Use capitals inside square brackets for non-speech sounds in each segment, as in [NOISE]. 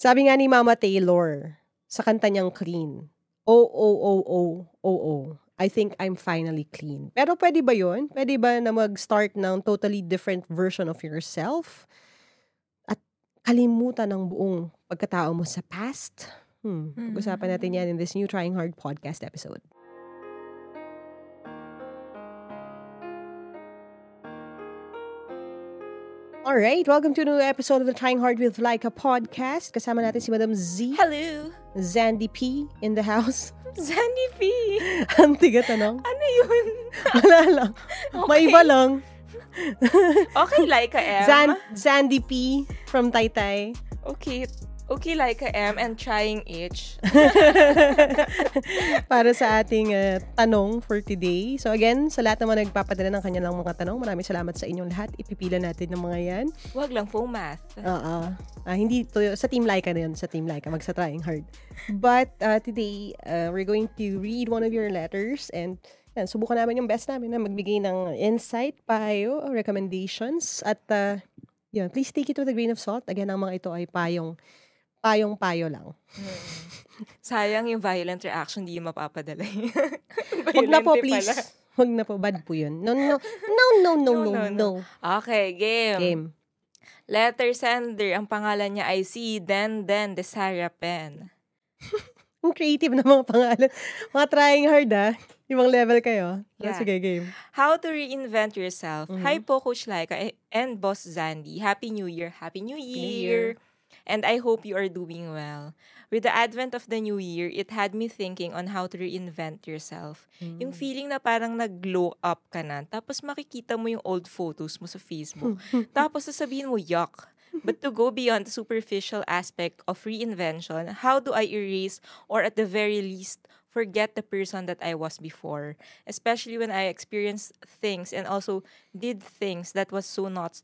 Sabi nga ni Mama Taylor sa kanta niyang Clean, oh, oh, oh, oh, oh, oh, I think I'm finally clean. Pero pwede ba yun? Pwede ba na mag-start ng totally different version of yourself? At kalimutan ng buong pagkatao mo sa past? Hmm. Pag-usapan natin yan in this new Trying Hard podcast episode. All right, welcome to a new episode of the Trying Hard with Laika podcast. Kasama natin si Madam Z, Hello! Zandy P in the house. [LAUGHS] Zandy P! [LAUGHS] Ang tiga tanong. Ano yun? [LAUGHS] Wala lang. May iba lang. Okay, Laika M. Zan Zandy P from Taytay. Okay. Okay, Laika M and trying H. [LAUGHS] Para sa ating uh, tanong for today. So again, sa lahat naman nagpapadala ng kanilang mga tanong, maraming salamat sa inyong lahat. Ipipila natin ng mga yan. Wag lang po math. Oo. Ah, hindi to, sa Team Laika na yun. Sa Team Laika, magsa trying hard. But uh, today, uh, we're going to read one of your letters and yan, subukan namin yung best namin na magbigay ng insight, payo, recommendations. At uh, yan, please take it with a grain of salt. Again, ang mga ito ay payong payong-payo lang. Hmm. Sayang yung violent reaction di yung mapapadala. [LAUGHS] Wag na po, please. pala. Wag na po. Bad po yun. No, no. No, no, no, no, no. No, no, Okay, game. Game. Letter sender, ang pangalan niya ay si Den Den de Sarah Pen. [LAUGHS] Ang creative na mga pangalan. Mga trying hard, ah. Ibang level kayo. Ah, Yeah. Sige, game. How to reinvent yourself. Mhm. Hi po, Coach Laika and Boss Zandy. Happy New Year. Happy New New Year. And I hope you are doing well. With the advent of the new year, it had me thinking on how to reinvent yourself. Yung feeling na parang nag-glow up ka na, tapos makikita mo yung old photos mo sa Facebook. [LAUGHS] tapos sasabihin mo, yuck. But to go beyond the superficial aspect of reinvention, how do I erase or at the very least forget the person that I was before? Especially when I experienced things and also did things that was so not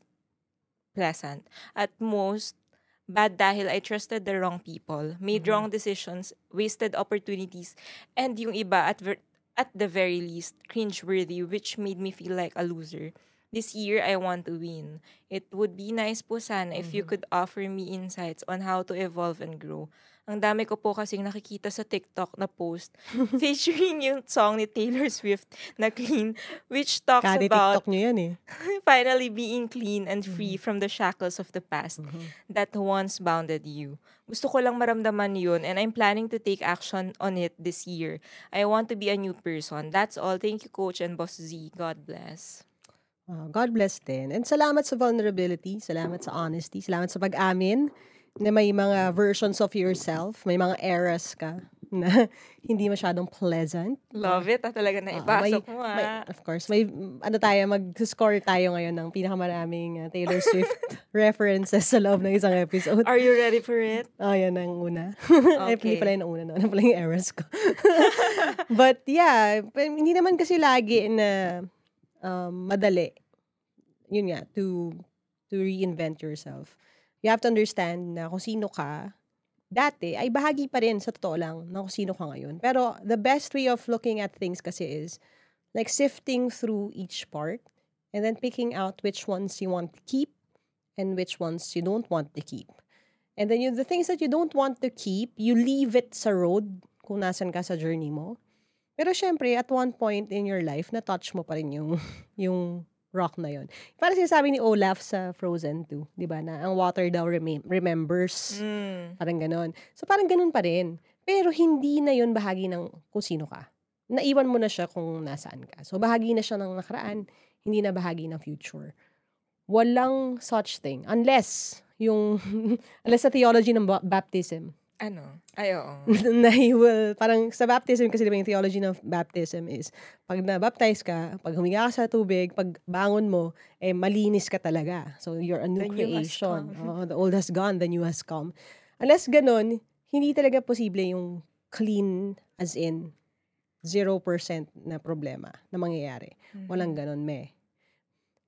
pleasant. At most, bad dahil I trusted the wrong people, made Mhm. wrong decisions, wasted opportunities, and yung iba at ver- at the very least cringeworthy which made me feel like a loser. This year I want to win. It would be nice po sana if you Mhm. could offer me insights on how to evolve and grow. Ang dami ko po kasing nakikita sa TikTok na post [LAUGHS] featuring yung song ni Taylor Swift na Clean which talks Kari about TikTok nyo yan eh. [LAUGHS] finally being clean and free Mhm. from the shackles of the past that once bounded you. Gusto ko lang maramdaman yun and I'm planning to take action on it this year. I want to be a new person. That's all. Thank you, Coach and Boss Z. God bless. God bless din. And salamat sa vulnerability, salamat sa honesty, salamat sa pag-amin na may mga versions of yourself, may mga eras ka na [LAUGHS] hindi masyadong pleasant. Love it. Ah, talaga na ipasok may- mo may- ah. of course, may ano tayo, mag-score tayo ngayon ng pinakamaraming uh, Taylor Swift [LAUGHS] references sa loob ng isang episode. Are you ready for it? Oh, yan ang una. [LAUGHS] Ay, hindi Okay. pala yun ang una. No? Ano pala yung eras ko. But yeah, hindi naman kasi lagi na um, madali. Yun nga, to to reinvent yourself. You have to understand na kung sino ka, dati, ay bahagi pa rin sa totoo lang ng kung sino ka ngayon. Pero the best way of looking at things kasi is like sifting through each part and then picking out which ones you want to keep and which ones you don't want to keep. And then yung, the things that you don't want to keep, you leave it sa road kung nasan ka sa journey mo. Pero syempre, at one point in your life, na-touch mo pa rin yung, [LAUGHS] yung rock na yon. Parang sinasabi ni Olaf sa Frozen 2, di ba, na ang water daw remem- remembers. Mm. Parang ganon. So parang ganon pa rin. Pero hindi na yon bahagi ng kung sino ka. Naiwan mo na siya kung nasaan ka. So bahagi na siya ng nakaraan, hindi na bahagi ng future. Walang such thing. Unless, yung, [LAUGHS] unless sa theology ng ba- baptism, Ano? Ay, oo. na he will, parang sa baptism kasi diba yung theology ng baptism is, pag na-baptize ka, pag humiga ka sa tubig, pag bangon mo, eh malinis ka talaga. So you're a new The new creation. come. Oh, the old has gone, the new has come. Unless ganun, hindi talaga posible yung clean as in 0% na problema na mangyayari. Mhm. Walang ganun, me.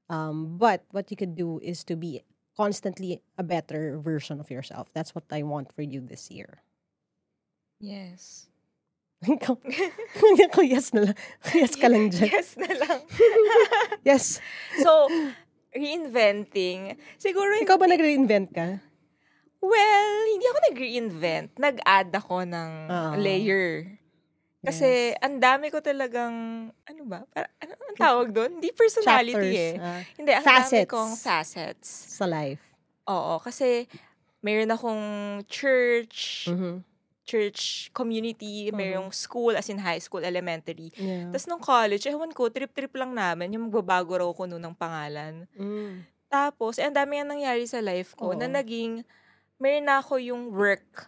Um, but what you could do is to be constantly a better version of yourself. That's what I want for you this year. Yes. [LAUGHS] Ikaw, [LAUGHS] ako yes na lang. Yes ka lang dyan. Yes na lang. [LAUGHS] Yes. so, reinventing. Siguro Ikaw ba nag-reinvent ka? Well, hindi ako nag-reinvent. Nag-add ako ng Oo. layer. Kasi Yes. ang dami ko talagang, ano ba? Para, ano ang tawag doon? Hindi personality Chapters eh. ah, Hindi, ang dami Facets. kong facets. sa life. Oo, kasi mayroon akong church, Mhm. church community, mayroong school, as in high school, elementary. Yeah. Tapos nung college, ewan ko, trip-trip lang namin, yung magbabago raw ko noon ng pangalan. Mm. Tapos, eh, ang dami nga nangyari sa life ko na Oo. naging, mayroon na ako yung work,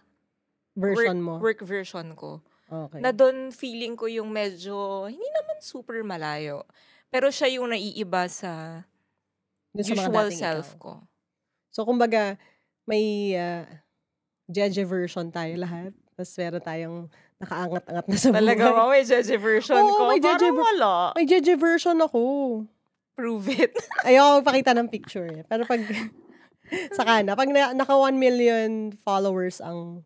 Version work, mo. work version ko. Okay. Na doon feeling ko yung medyo, hindi naman super malayo. Pero siya yung naiiba sa Dun sa usual self ikaw. ko. So, kumbaga, may uh, Jeje version tayo lahat. Tapos meron tayong nakaangat-angat na sa Talaga buhay. ba? May Jeje version Oo, ko? may Jeje Parang ver- wala. May Jeje version ako. Prove it. [LAUGHS] Ayoko magpakita ng picture eh. Pero pag, [LAUGHS] saka na, pag na, naka 1 million followers ang,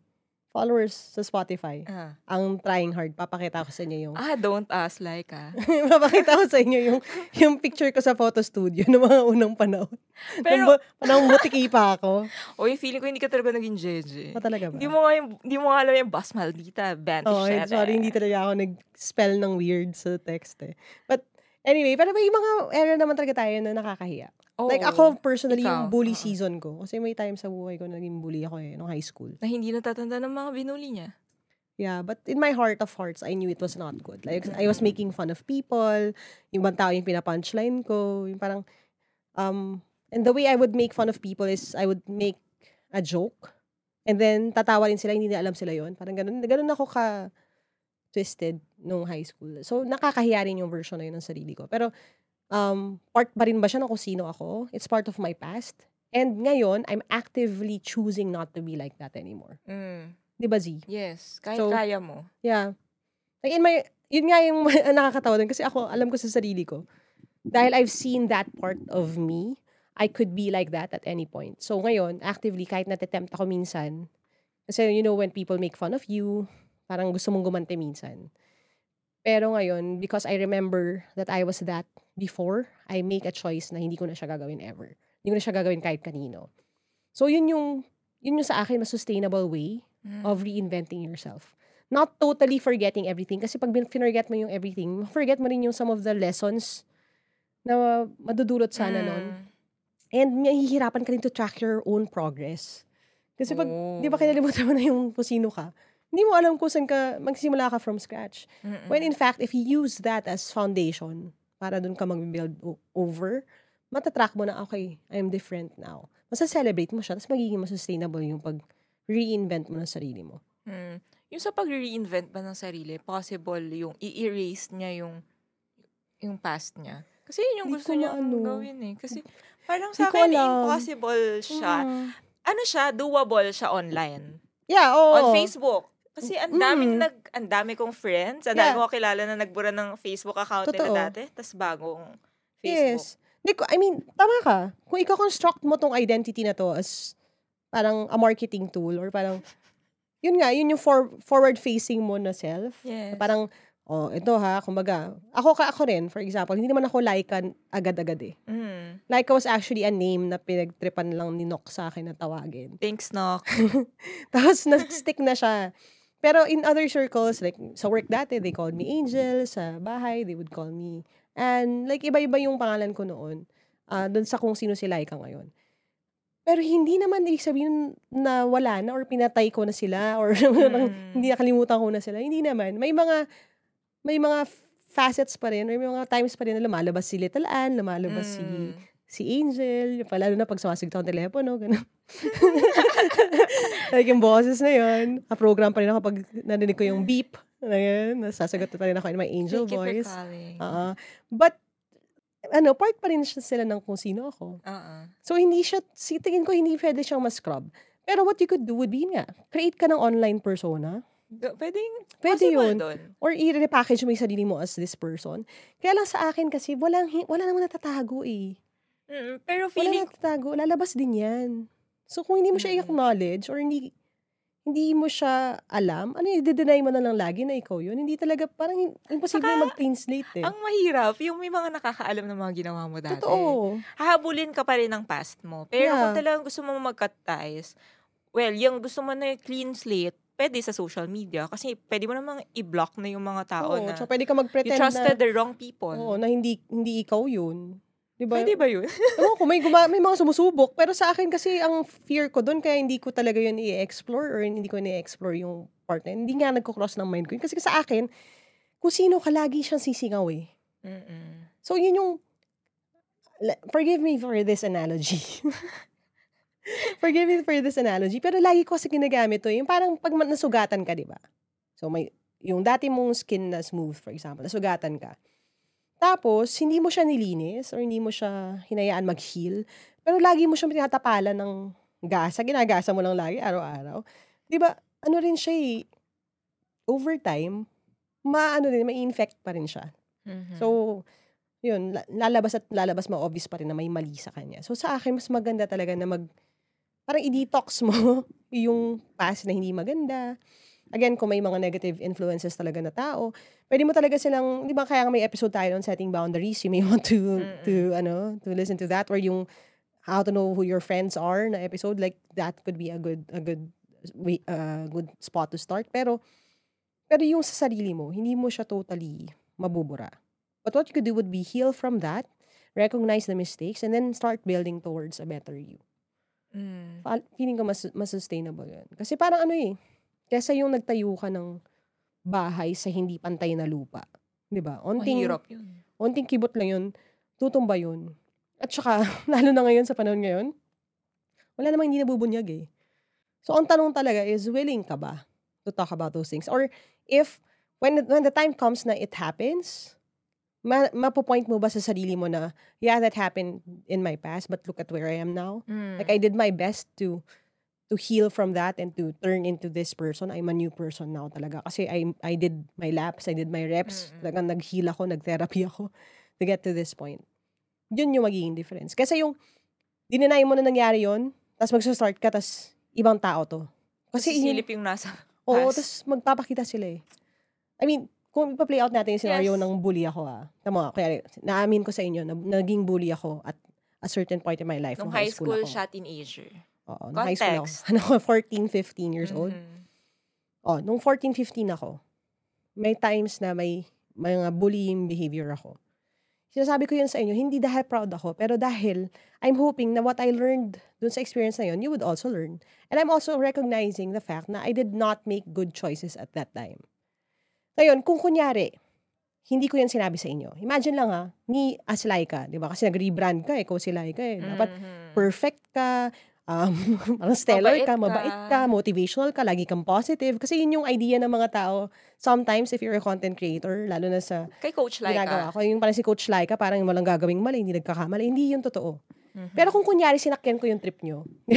followers sa Spotify, ah. ang trying hard, papakita ko sa inyo yung, ah, don't ask like ah. [LAUGHS] papakita ko sa inyo yung, yung picture ko sa photo studio [LAUGHS] ng mga unang panahon. Pero, Nung panahon butiki pa ako. [LAUGHS] oy, feeling ko hindi ka talaga naging Jeje. Pa talaga ba? Hindi mo nga, yung- hindi mo nga alam yung Bas Maldita, Banty Oh, shit. sorry, hindi talaga ako nag-spell ng weird sa text eh. But, anyway, pero may mga era naman talaga tayo na nakakahiya. Like ako, personally, Ikaw, yung bully oo. season ko. Kasi may time sa buhay ko na naging bully ako eh, nung high school. Na hindi natatanda ng mga binuli niya. Yeah, but in my heart of hearts, I knew it was not good. Like, I was making fun of people. Yung ibang tao yung pinapunchline ko. Yung parang, um, and the way I would make fun of people is I would make a joke. And then, tatawa rin sila, hindi na alam sila yon Parang ganun. Ganun ako ka twisted nung high school. So, nakakahiya rin yung version na yun ng sarili ko. Pero, um, part pa rin ba siya ng kung sino ako? It's part of my past. And ngayon, I'm actively choosing not to be like that anymore. Mm. Di ba, Z? Yes, kahit So, kaya mo. Yeah. Like in my, yun nga yung [LAUGHS] nakakatawa din kasi ako, alam ko sa sarili ko, dahil I've seen that part of me, I could be like that at any point. So ngayon, actively, kahit natitempt ako minsan, kasi you know, when people make fun of you, parang gusto mong gumante minsan. Pero ngayon, because I remember that I was that before, I make a choice na hindi ko na siya gagawin ever. Hindi ko na siya gagawin kahit kanino. So yun yung, yun yung sa akin, mas sustainable way Mm. of reinventing yourself. Not totally forgetting everything. Kasi pag forget mo yung everything, forget mo rin yung some of the lessons na madudulot sana nun. Mm. And mahihirapan ka rin to track your own progress. Kasi pag, Oh. di ba kinalimutan mo na yung kung sino ka, hindi mo alam kung saan ka, magsimula ka from scratch. Mm-mm. When in fact, if you use that as foundation, para dun ka mag-build o- over, matatrack mo na, okay, I'm different now. Masa-celebrate mo siya, tapos magiging mas sustainable yung pag-reinvent mo ng sarili mo. Mm. Yung sa pag-reinvent ba ng sarili, possible yung i-erase niya yung yung past niya. Kasi yun yung Di gusto niya maano. gawin eh. Kasi parang sa akin, impossible siya. Mm. Ano siya, doable siya online. Yeah, oo. On Facebook. Kasi ang daming Mm. nag, ang dami kong friends, ang Yeah. dami ko kilala na nagbura ng Facebook account Totoo. nila dati, tas bagong Facebook. Yes. Di ko, I mean, tama ka. Kung i-construct mo tong identity na to as parang a marketing tool or parang, [LAUGHS] yun nga, yun yung for, forward-facing mo na self. Yes. Parang, oh, ito ha, kumbaga, ako ka ako rin, for example, hindi naman ako Laika agad-agad eh. Mm. Laika was actually a name na pinagtripan lang ni Nock sa akin na tawagin. Thanks, Nock. [LAUGHS] Tapos, na-stick na siya. Pero in other circles, like sa work dati, they called me Angel. Sa bahay, they would call me and like iba-iba yung pangalan ko noon. ah doon sa kung sino si Laika ngayon. Pero hindi naman ibig sabihin na wala na or pinatay ko na sila or [LAUGHS] Mm. hindi nakalimutan ko na sila. Hindi naman. May mga may mga facets pa rin or may mga times pa rin na lumalabas si Little Ann, lumalabas Mm. si Angel, pala na pag sumasigit ako ng telepono, gano'n. [LAUGHS] like yung boses na yun, a-program pa rin ako pag narinig ko yung beep, na yun, nasasagot pa rin ako in my angel Thank you for voice. calling. Oo. But, ano, part pa rin siya sila ng kung sino ako. Uh-uh. So, hindi siya, si tingin ko, hindi pwede siyang mas-scrub. Pero what you could do would be nga, create ka ng online persona. Pwede possible yun. Dun. Or i-repackage mo yung sarili mo as this person. Kaya lang sa akin kasi, walang, wala namang natatago eh. Mm, pero Wala feeling, natatago. Lalabas din yan. So, kung hindi mo siya Mm. i-acknowledge or hindi hindi mo siya alam, ano yung deny mo na lang lagi na ikaw yun? Hindi talaga, parang imposible Saka, mag-clean slate eh. ang mahirap, yung may mga nakakaalam ng mga ginawa mo dati. Totoo. Hahabulin ka pa rin ng past mo. Pero Yeah. kung talagang gusto mo mag-cut ties well, yung gusto mo na clean slate, pwede sa social media. Kasi pwede mo namang i-block na yung mga tao Oo, na pwede ka you mag-pretend trusted na, the wrong people. oo, na hindi, hindi ikaw yun. Di ba? Pwede ba yun? [LAUGHS] Ewan ko, may, guma- may mga sumusubok. Pero sa akin kasi, ang fear ko doon, kaya hindi ko talaga yun i-explore or hindi ko ni-explore yung partner. Hindi nga nagko-cross ng mind ko yun. Kasi sa akin, kung sino ka, lagi siyang sisingaw eh. Mm-mm. So, yun yung, forgive me for this analogy. [LAUGHS] forgive me for this analogy. Pero lagi ko kasi ginagamit to. Yung parang pag nasugatan ka, di ba? So, may, yung dati mong skin na smooth, for example, nasugatan ka. Tapos, hindi mo siya nilinis or hindi mo siya hinayaan mag-heal. Pero lagi mo siya tinatapalan ng gasa. Ginagasa mo lang lagi, araw-araw. Di ba? Ano rin siya eh, over time, maano din, may infect pa rin siya. Mhm. So, yun, la- lalabas at lalabas ma-obvious pa rin na may mali sa kanya. So, sa akin, mas maganda talaga na mag, parang i-detox mo [LAUGHS] yung past na hindi maganda. Again, kung may mga negative influences talaga na tao, pwede mo talaga silang, di ba kaya may episode tayo on setting boundaries, you may [LAUGHS] want to, Mm-mm. to, ano, to listen to that, or yung how to know who your friends are na episode, like, that could be a good, a good, way, uh, good spot to start. Pero, pero yung sa sarili mo, hindi mo siya totally mabubura. But what you could do would be heal from that, recognize the mistakes, and then start building towards a better you. Mm. Feeling ko mas, mas sustainable yun. Kasi parang ano eh, kesa yung nagtayo ka ng bahay sa hindi pantay na lupa. Di ba? Onting, Mahirap yun. onting kibot lang yun, tutumba yun. At saka, [LAUGHS] lalo na ngayon sa panahon ngayon, wala namang hindi nabubunyag eh. So, ang tanong talaga is, willing ka ba to talk about those things? Or if, when, when the time comes na it happens, ma mapopoint mo ba sa sarili mo na, yeah, that happened in my past, but look at where I am now. Mm. Like, I did my best to to heal from that and to turn into this person. I'm a new person now talaga. Kasi I, I did my laps, I did my reps. Mm-mm. Talagang nag-heal ako, nag-therapy [LAUGHS] ako to get to this point. Yun yung magiging difference. Kasi yung, dininay mo na nangyari yun, tapos magsa-start ka, tapos ibang tao to. Kasi silip yung nasa Oo, past. tapos magpapakita sila eh. I mean, kung ipa-play out natin yung scenario Yes. ng bully ako ah. Tama, kaya naamin ko sa inyo na naging bully ako at a certain point in my life. Nung high school, ako. siya teenager. Oo, nung high school ako. Context. Ano ko, 14, 15 years old. Mhm. Oh, nung 14, 15 ako, may times na may mga bullying behavior ako. Sinasabi ko yun sa inyo, hindi dahil proud ako, pero dahil I'm hoping na what I learned dun sa experience na yun, you would also learn. And I'm also recognizing the fact na I did not make good choices at that time. Ngayon, kung kunyari, hindi ko yan sinabi sa inyo. Imagine lang ha, ni as Laika, di ba? Kasi nag-rebrand ka, ikaw si Laika eh. Dapat Mhm. perfect ka, um, [LAUGHS] parang stellar Mabait ka, mabait ka, motivational ka, lagi kang positive. Kasi yun yung idea ng mga tao. Sometimes, if you're a content creator, lalo na sa Kay Coach Laika. ginagawa ko, yung parang si Coach Laika, parang walang gagawing mali, hindi nagkakamali. Hindi yun totoo. Mhm. Pero kung kunyari, sinakyan ko yung trip nyo. [LAUGHS]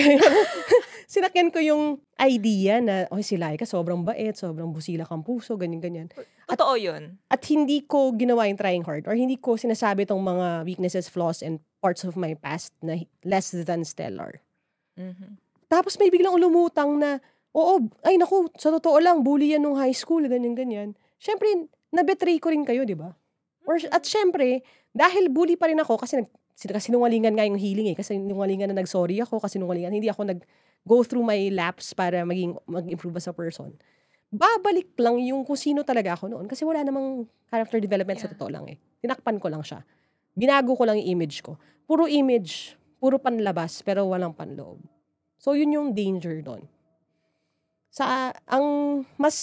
sinakyan ko yung idea na, oh, si Laika, sobrang bait, sobrang busila kang puso, ganyan-ganyan. Totoo yun. At hindi ko ginawa yung trying hard or hindi ko sinasabi tong mga weaknesses, flaws, and parts of my past na less than stellar. Mhm. Tapos may biglang lumutang na, oo, ay naku, sa totoo lang, bully yan nung high school, ganyan-ganyan. Siyempre, nabetray ko rin kayo, di ba? Or, at syempre, dahil bully pa rin ako, kasi nag, sin- sinungalingan nga yung healing eh. Kasi sinungalingan na nag-sorry ako, kasi sinungalingan, hindi ako nag-go through my laps para maging, mag-improve as a person. Babalik lang yung kung sino talaga ako noon. Kasi wala namang character development sa Yeah. totoo lang eh. Tinakpan ko lang siya. Binago ko lang yung image ko. Puro image, puro panlabas, pero walang panloob. So, yun yung danger doon. Sa, ang mas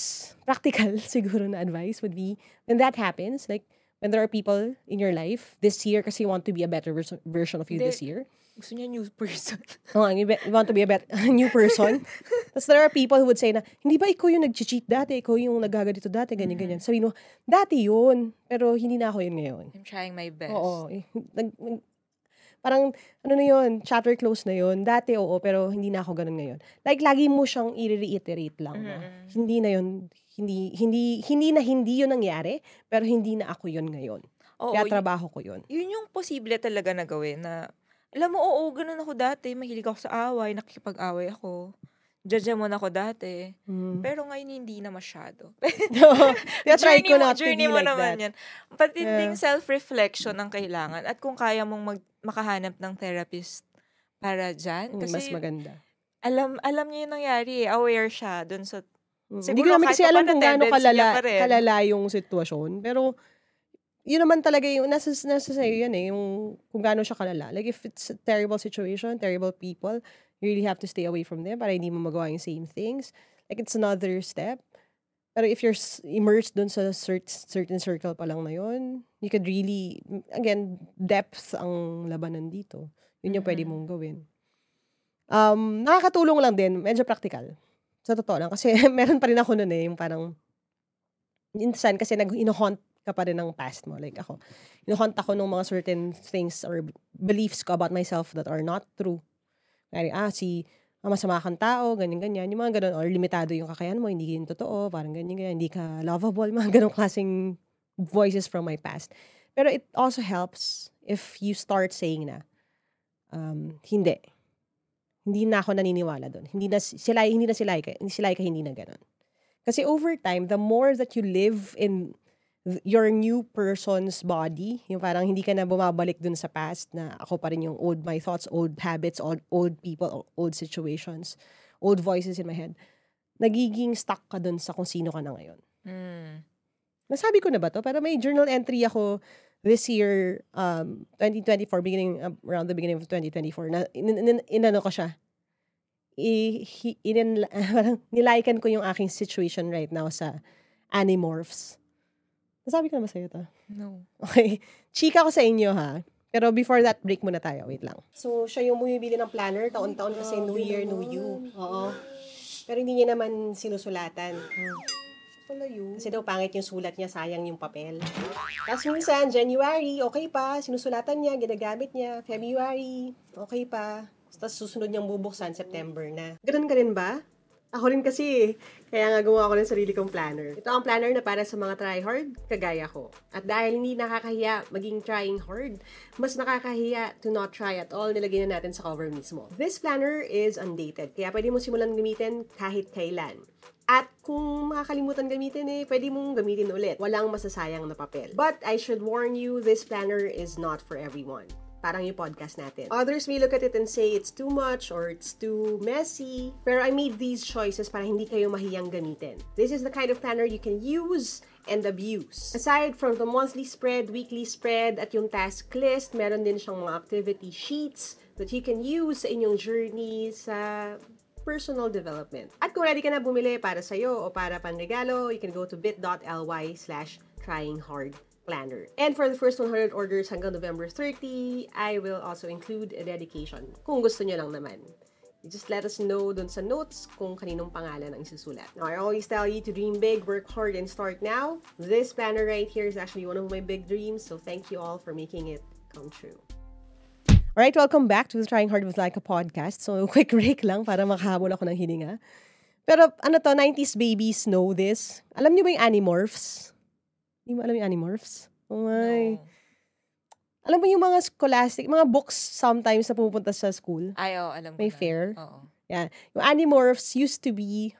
practical [LAUGHS] siguro na advice would be, when that happens, like, when there are people in your life, this year kasi you want to be a better vers- version of you Hindi. this year. Gusto niya new person. [LAUGHS] Oo, nga, you, be- want to be a bet- [LAUGHS] new person. Tapos there are people who would say na, hindi ba ikaw yung nag-cheat dati? Ikaw yung nagaganito dati, ganyan-ganyan. Sabihin mo, dati yun, pero hindi na ako yun ngayon. I'm trying my best. Oo. eh, Nag, nag- parang, ano na yun, chapter close na yun. Dati, oo, pero hindi na ako ganun ngayon. Like, lagi mo siyang i-reiterate lang na, Mhm. hindi na yun, hindi, hindi, hindi na hindi yun nangyari, pero hindi na ako yun ngayon. Oo, Kaya trabaho ko yun. yun yung posible talaga na gawin na, alam mo, oo, ganun ako dati. Mahilig ako sa away, nakikipag-away ako. Na ako dati. Mm. Pero ngayon, hindi na masyado. [LAUGHS] [LAUGHS] Kaya try ko mo- not to journey mo like naman that. yan. Pati Yeah. self-reflection ang kailangan. At kung kaya mong mag, makahanap ng therapist para dyan. Mm, Kasi mas maganda. Alam alam niya yung nangyari eh. Aware siya dun sa Mm, Siguro Hindi ko naman kasi alam kung gaano kalala, kalala yung sitwasyon. Pero, yun naman talaga yung nasa, nasa sa'yo yan eh, yung kung gaano siya kalala. Like, if it's a terrible situation, terrible people, you really have to stay away from them para hindi mo magawa yung same things. Like, it's another step. Pero if you're immersed dun sa cert- certain circle pa lang na yun, you could really, again, depth ang labanan dito. Yun yung pwede Mhm. mong gawin. Um, nakakatulong lang din, medyo practical. Sa totoo lang. Kasi [LAUGHS] meron pa rin ako nun eh, yung parang, minsan kasi nag ino-haunt ka pa rin ng past mo. Like ako, ino-haunt ako ng mga certain things or beliefs ko about myself that are not true. Kaya, ah, si, ah, masama kang tao, ganyan-ganyan. Yung mga ganun, or limitado yung kakayahan mo, hindi yun totoo, parang ganyan-ganyan, hindi ka lovable, [LAUGHS] mga ganun klaseng voices from my past. Pero it also helps if you start saying na, um, hindi. Hindi na ako naniniwala doon. Hindi na si- sila hindi na sila hindi sila hindi na ganun. Kasi over time, the more that you live in your new person's body, yung parang hindi ka na bumabalik dun sa past na ako pa rin yung old my thoughts, old habits, old, old people, old situations, old voices in my head. Nagiging stuck ka dun sa kung sino ka na ngayon. Mm. Nasabi ko na ba to? Pero may journal entry ako this year, um, 2024, beginning, uh, around the beginning of 2024, na in, in, inano ko siya. I, inin, [LAUGHS] parang nilaikan ko yung aking situation right now sa Animorphs. Nasabi ko na ba sa'yo to? No. [LAUGHS] Okay. Chika ko sa inyo ha. Pero before that, break muna tayo. Wait lang. So, siya yung bumibili ng planner. Taon-taon kasi New Year, New You. Oo. Pero hindi niya naman sinusulatan. Pala yun. Kasi daw pangit yung sulat niya, sayang yung papel. Tapos minsan, January, okay pa. Sinusulatan niya, ginagamit niya. February, okay pa. Tapos susunod niyang bubuksan, September na. Ganun ka rin ba? Ako rin kasi, kaya nga gumawa ko ng sarili kong planner. Ito ang planner na para sa mga try-hard, kagaya ko. At dahil hindi nakakahiya maging trying hard, mas nakakahiya to not try at all, nilagay na natin sa cover mismo. This planner is undated, kaya pwede mo simulan gamitin kahit kailan. At kung makakalimutan gamitin eh, pwede mong gamitin ulit. Walang masasayang na papel. But I should warn you, this planner is not for everyone. Parang yung podcast natin. Others may look at it and say it's too much or it's too messy. Pero I made these choices para hindi kayo mahiyang gamitin. This is the kind of planner you can use and abuse. Aside from the monthly spread, weekly spread, at yung task list, meron din siyang mga activity sheets that you can use sa inyong journey sa personal development. At kung ready ka na bumili para sa'yo o para panregalo, you can go to bit.ly slash tryinghardplanner. And for the first 100 orders hanggang November 30, I will also include a dedication kung gusto nyo lang naman. You just let us know dun sa notes kung kaninong pangalan ang isusulat. Now, I always tell you to dream big, work hard, and start now. This planner right here is actually one of my big dreams, so thank you all for making it come true. Alright, welcome back to the Trying Hard with Like a podcast. So, [LAUGHS] quick break lang para makahabol ako ng hininga. Pero ano to, 90s babies know this. Alam niyo ba yung Animorphs? Hindi mo alam yung Animorphs? Oh my. No. Alam mo yung mga scholastic, mga books sometimes na pumupunta sa school? Ay, oo, alam ko May na. fair? Oo. Yan. Yung Animorphs used to be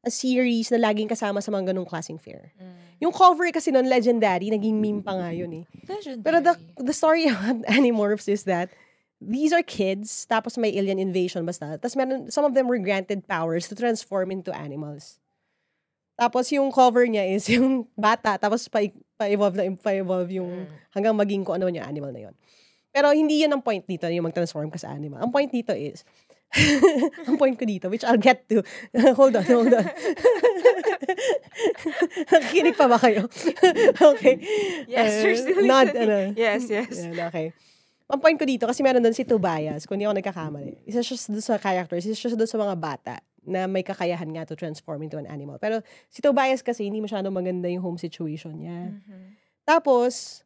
a series na laging kasama sa mga ganong klaseng fair. Mm. Yung cover kasi nun, legendary, naging meme pa nga yun eh. Legendary. Pero the, the story [LAUGHS] about Animorphs is that these are kids, tapos may alien invasion basta. Tapos meron, some of them were granted powers to transform into animals. Tapos yung cover niya is [LAUGHS] yung bata, tapos pa, pa-evolve na pa-evolve yung Mm. hanggang maging kung ano yung animal na yon. Pero hindi yun ang point dito, yung mag-transform ka sa animal. Ang point dito is, [LAUGHS] ang point ko dito, which I'll get to. [LAUGHS] hold on, hold on. Nakikinig pa ba kayo? okay. Yes, Uh, you're still not, listening. ano. Yes, yes. Yan, okay. Ang point ko dito, kasi meron doon si Tobias, kung hindi ako nagkakamali. Isa siya doon sa characters, isa siya doon sa mga bata na may kakayahan nga to transform into an animal. Pero si Tobias kasi, hindi masyadong maganda yung home situation niya. Mhm. Tapos,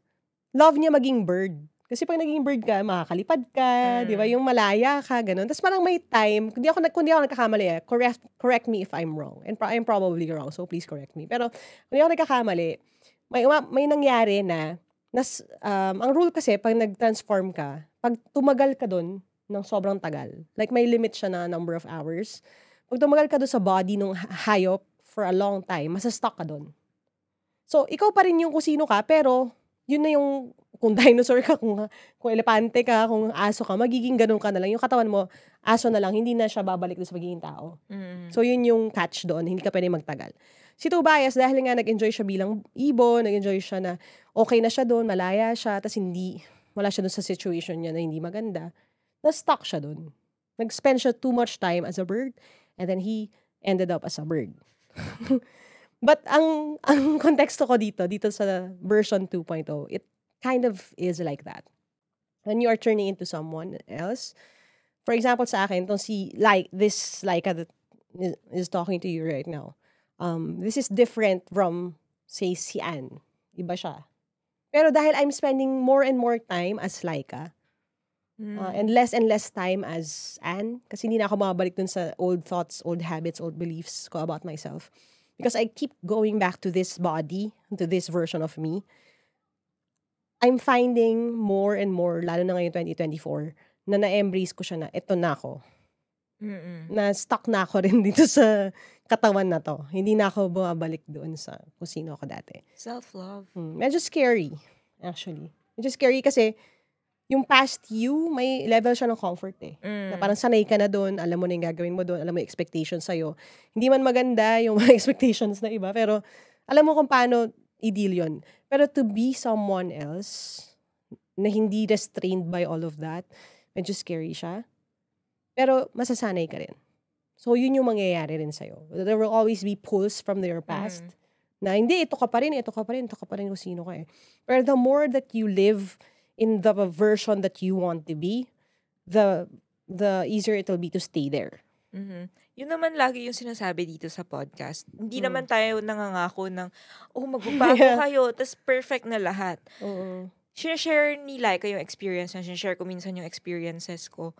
love niya maging bird. Kasi pag naging bird ka, makakalipad ka, Mm. di ba? Yung malaya ka, ganun. Tapos parang may time, kung di ako, nag- kung di ako nagkakamali, eh, correct, correct me if I'm wrong. And pro- I'm probably wrong, so please correct me. Pero kung di ako nagkakamali, may, may nangyari na, nas, um, ang rule kasi, pag nag-transform ka, pag tumagal ka dun ng sobrang tagal, like may limit siya na number of hours, pag tumagal ka dun sa body ng ha- hayop for a long time, masastock ka dun. So, ikaw pa rin yung kung sino ka, pero yun na yung, kung [LAUGHS] dinosaur ka, kung, kung elepante ka, kung aso ka, magiging ganun ka na lang. Yung katawan mo, aso na lang, hindi na siya babalik doon sa pagiging tao. Mm. So, yun yung catch doon. Hindi ka pwede magtagal. Si Tobias, dahil nga nag-enjoy siya bilang ibon, nag-enjoy siya na okay na siya doon, malaya siya, tapos hindi, wala siya doon sa situation niya na hindi maganda, na-stuck siya doon. Nag-spend siya too much time as a bird, and then he ended up as a bird. [LAUGHS] But ang ang [LAUGHS] konteksto ko dito, dito sa version 2.0, it kind of is like that. When you are turning into someone else, for example sa akin, itong si, like, this Laika that is talking to you right now, um, this is different from, say, si Anne. Iba siya. Pero dahil I'm spending more and more time as Laika, Mm. uh, and less and less time as Anne, kasi hindi na ako mabalik dun sa old thoughts, old habits, old beliefs ko about myself. Because I keep going back to this body, to this version of me. I'm finding more and more, lalo na ngayon 2024, na na-embrace ko siya na, eto na ako. Mm-mm. Na stuck na ako [LAUGHS] rin dito sa katawan na to. Hindi na ako bumabalik doon sa kung sino ako dati. Self-love. Hmm, medyo scary, actually. Medyo scary kasi yung past you, may level siya ng comfort eh. Na Mm. parang sanay ka na doon, alam mo na yung gagawin mo doon, alam mo yung expectations sa'yo. Hindi man maganda yung [LAUGHS] mga expectations na iba, pero alam mo kung paano i-deal yun. Pero to be someone else, na hindi restrained by all of that, medyo scary siya. Pero masasanay ka rin. So, yun yung mangyayari rin sa'yo. There will always be pulls from your past. Mm. Na hindi, ito ka pa rin, ito ka pa rin, ito ka pa rin kung sino ka eh. Pero the more that you live in the version that you want to be, the the easier it will be to stay there. Mhm. Yun naman lagi yung sinasabi dito sa podcast. Hindi Mm. naman tayo nangangako ng, oh, magbabago [LAUGHS] Yeah. kayo, tas perfect na lahat. Oo. Sinashare ni Laika yung experience niya, sinashare ko minsan yung experiences ko.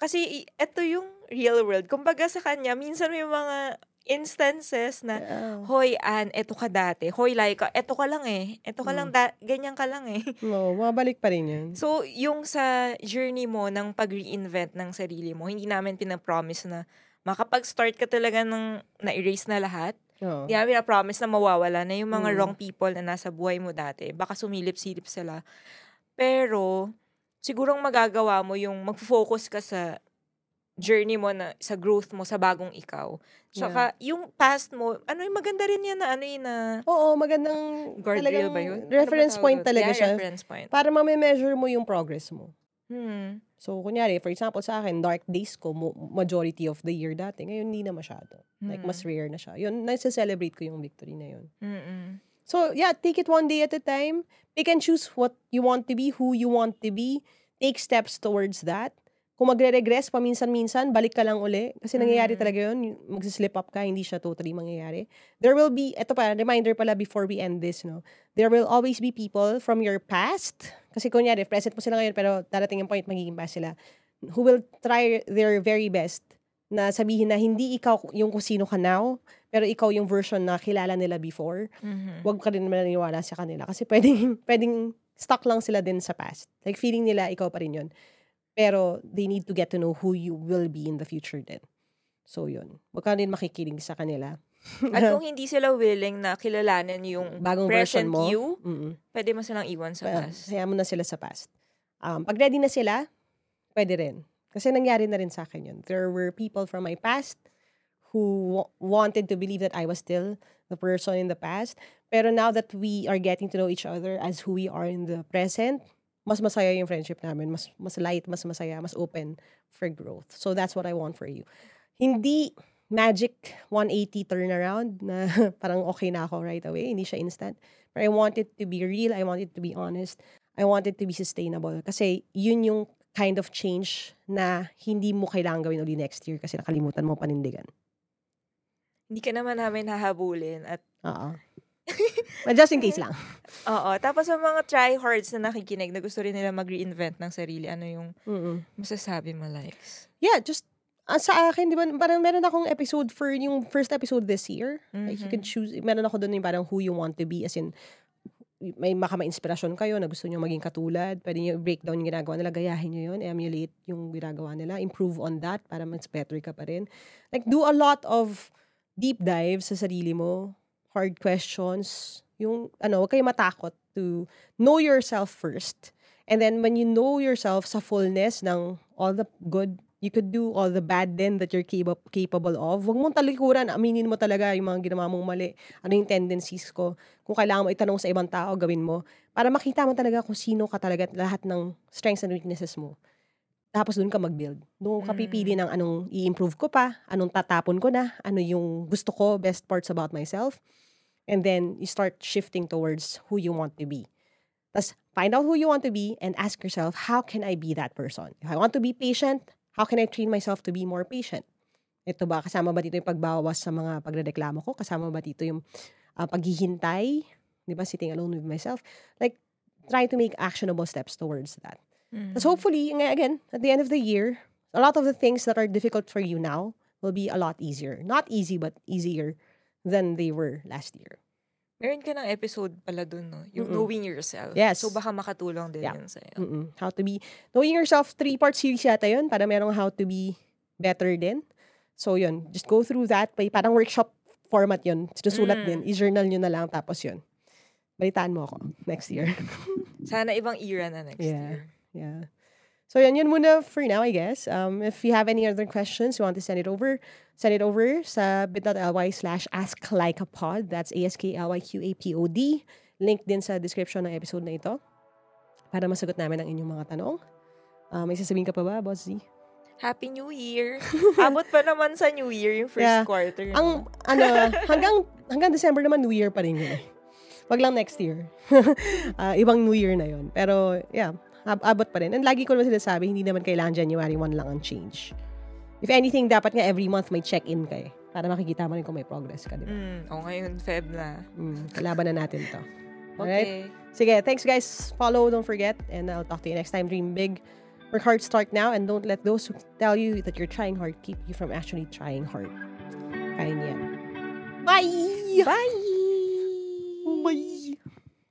Kasi i- eto yung real world. Kumbaga sa kanya, minsan may mga instances na, Yeah. Hoy, Ann, eto ka dati. Hoy, Laika, eto ka lang eh. Eto ka lang, da- ganyan ka lang eh. No, mabalik pa rin yun. So, yung sa journey mo ng pag-reinvent ng sarili mo, hindi namin pinapromise na makapag-start ka talaga ng na-erase na lahat. Oo. Hindi namin pinapromise na mawawala na yung mga Mm. wrong people na nasa buhay mo dati. Baka sumilip-silip sila. Pero, sigurong magagawa mo yung mag-focus ka sa journey mo na sa growth mo sa bagong ikaw. Tsaka yung past mo, ano yung maganda rin yan na ano yun na Oo, magandang guardrail ba yun? Ano ba reference tawag point talaga Yeah, siya. reference point. Para ma-measure mo yung progress mo. Hmm. So, kunyari, for example, sa akin, dark days ko, majority of the year dati. Ngayon, hindi na masyado. Like, Mm. mas rare na siya. Yun, nasa-celebrate ko yung victory na yun. Mm-mm. So, yeah, take it one day at a time. Pick and choose what you want to be, who you want to be. Take steps towards that. Kung magre-regress paminsan-minsan, balik ka lang uli. Kasi nangyayari Mm. talaga yun. Magsislip up ka, hindi siya totally mangyayari. There will be, eto pa, reminder pala before we end this, no? There will always be people from your past. Kasi kunyari, present mo sila ngayon, pero darating yung point, magiging past sila. Who will try their very best na sabihin na hindi ikaw yung kung sino ka now, pero ikaw yung version na kilala nila before Mhm. wag ka rin maniniwala sa kanila. Kasi pwedeng, [LAUGHS] pwedeng stuck lang sila din sa past. Like, feeling nila ikaw pa rin yun. Pero, they need to get to know who you will be in the future din. So, yun. Wag ka rin makikinig sa kanila. [LAUGHS] At kung hindi sila willing na kilalanin yung Bagong present mo. you, Mm-mm. pwede mo silang iwan sa Pa- past. Hayaan mo na sila sa past. Um, pag ready na sila, pwede rin. Kasi nangyari na rin sa akin yun. There were people from my past who wa- wanted to believe that I was still the person in the past. Pero now that we are getting to know each other as who we are in the present, mas masaya yung friendship namin. Mas, mas light, mas masaya, mas open for growth. So that's what I want for you. Hindi magic 180 turnaround na [LAUGHS] parang okay na ako right away. Hindi siya instant. But I want it to be real. I want it to be honest. I want it to be sustainable. Kasi yun yung kind of change na hindi mo kailangan gawin uli next year kasi nakalimutan mo panindigan. Hindi ka naman namin hahabulin. At, Oo. [LAUGHS] But just in case lang. oo. Tapos sa mga tryhards na nakikinig na gusto rin nila mag-reinvent ng sarili, ano yung Mm-mm. masasabi mo, likes? Yeah, just ah, sa akin, di ba, parang meron akong episode for yung first episode this year. Like, you can Mhm. choose, meron ako doon yung parang who you want to be, as in, may maka inspirasyon kayo na gusto nyo maging katulad. Pwede nyo break down yung ginagawa nila, gayahin nyo yun, emulate yung ginagawa nila, improve on that para mas better ka pa rin. Like, do a lot of deep dives sa sarili mo, hard questions, Yung, ano, huwag kayo matakot to know yourself first. And then, when you know yourself sa fullness ng all the good you could do all the bad din that you're capa- capable of. Huwag mong talikuran, aminin mo talaga yung mga ginawa mong mali. Ano yung tendencies ko. Kung kailangan mo itanong sa ibang tao, gawin mo. Para makita mo talaga kung sino ka talaga at lahat ng strengths and weaknesses mo. Tapos doon ka mag-build. Doon ka pipili ng anong i-improve ko pa, anong tatapon ko na, ano yung gusto ko, best parts about myself. And then, you start shifting towards who you want to be. Tapos, find out who you want to be and ask yourself, how can I be that person? If I want to be patient, how can I train myself to be more patient? Ito ba, kasama ba dito yung pagbawas sa mga pagrereklamo ko? Kasama ba dito yung uh, paghihintay? Di ba, sitting alone with myself? Like, try to make actionable steps towards that. Mm-hmm. So hopefully, again, at the end of the year, a lot of the things that are difficult for you now will be a lot easier. Not easy, but easier than they were last year. Meron ka ng episode pala dun, no? Yung Mm-mm. knowing yourself. Yes. So, baka makatulong din yeah. yun sa'yo. Mm-mm. How to be, knowing yourself, three-part series yata yun, para merong how to be better din. So, yun. Just go through that. Parang workshop format yun. Sinusulat mm. din. I-journal nyo na lang, tapos yun. Balitaan mo ako next year. [LAUGHS] Sana ibang era na next yeah. year. Yeah. So, yun, yun muna for now, I guess. Um, if you have any other questions, you want to send it over, Send it over sa bit.ly slash asklikeapod. That's A-S-K-L-Y-Q-A-P-O-D. Link din sa description ng episode na ito para masagot namin ang inyong mga tanong. Uh, may sasabihin ka pa ba, Boss Z? Happy New Year! [LAUGHS] Abot pa naman sa New Year yung first yeah. quarter. Ang, ano, [LAUGHS] hanggang, hanggang December naman New Year pa rin yun. Wag lang next year. uh, [LAUGHS] ibang New Year na yon Pero, yeah, ab- abot pa rin. And lagi ko naman sinasabi, hindi naman kailangan January 1 lang ang change. If anything, dapat nga every month may check-in ka eh. Para makikita mo rin kung may progress ka, di ba? Mm, o ngayon, Feb na. Mm, kalaban na natin to. Alright? Okay. Sige, thanks guys. Follow, don't forget. And I'll talk to you next time. Dream big. Work hard, start now. And don't let those who tell you that you're trying hard keep you from actually trying hard. Kaya niyan. Bye! Bye!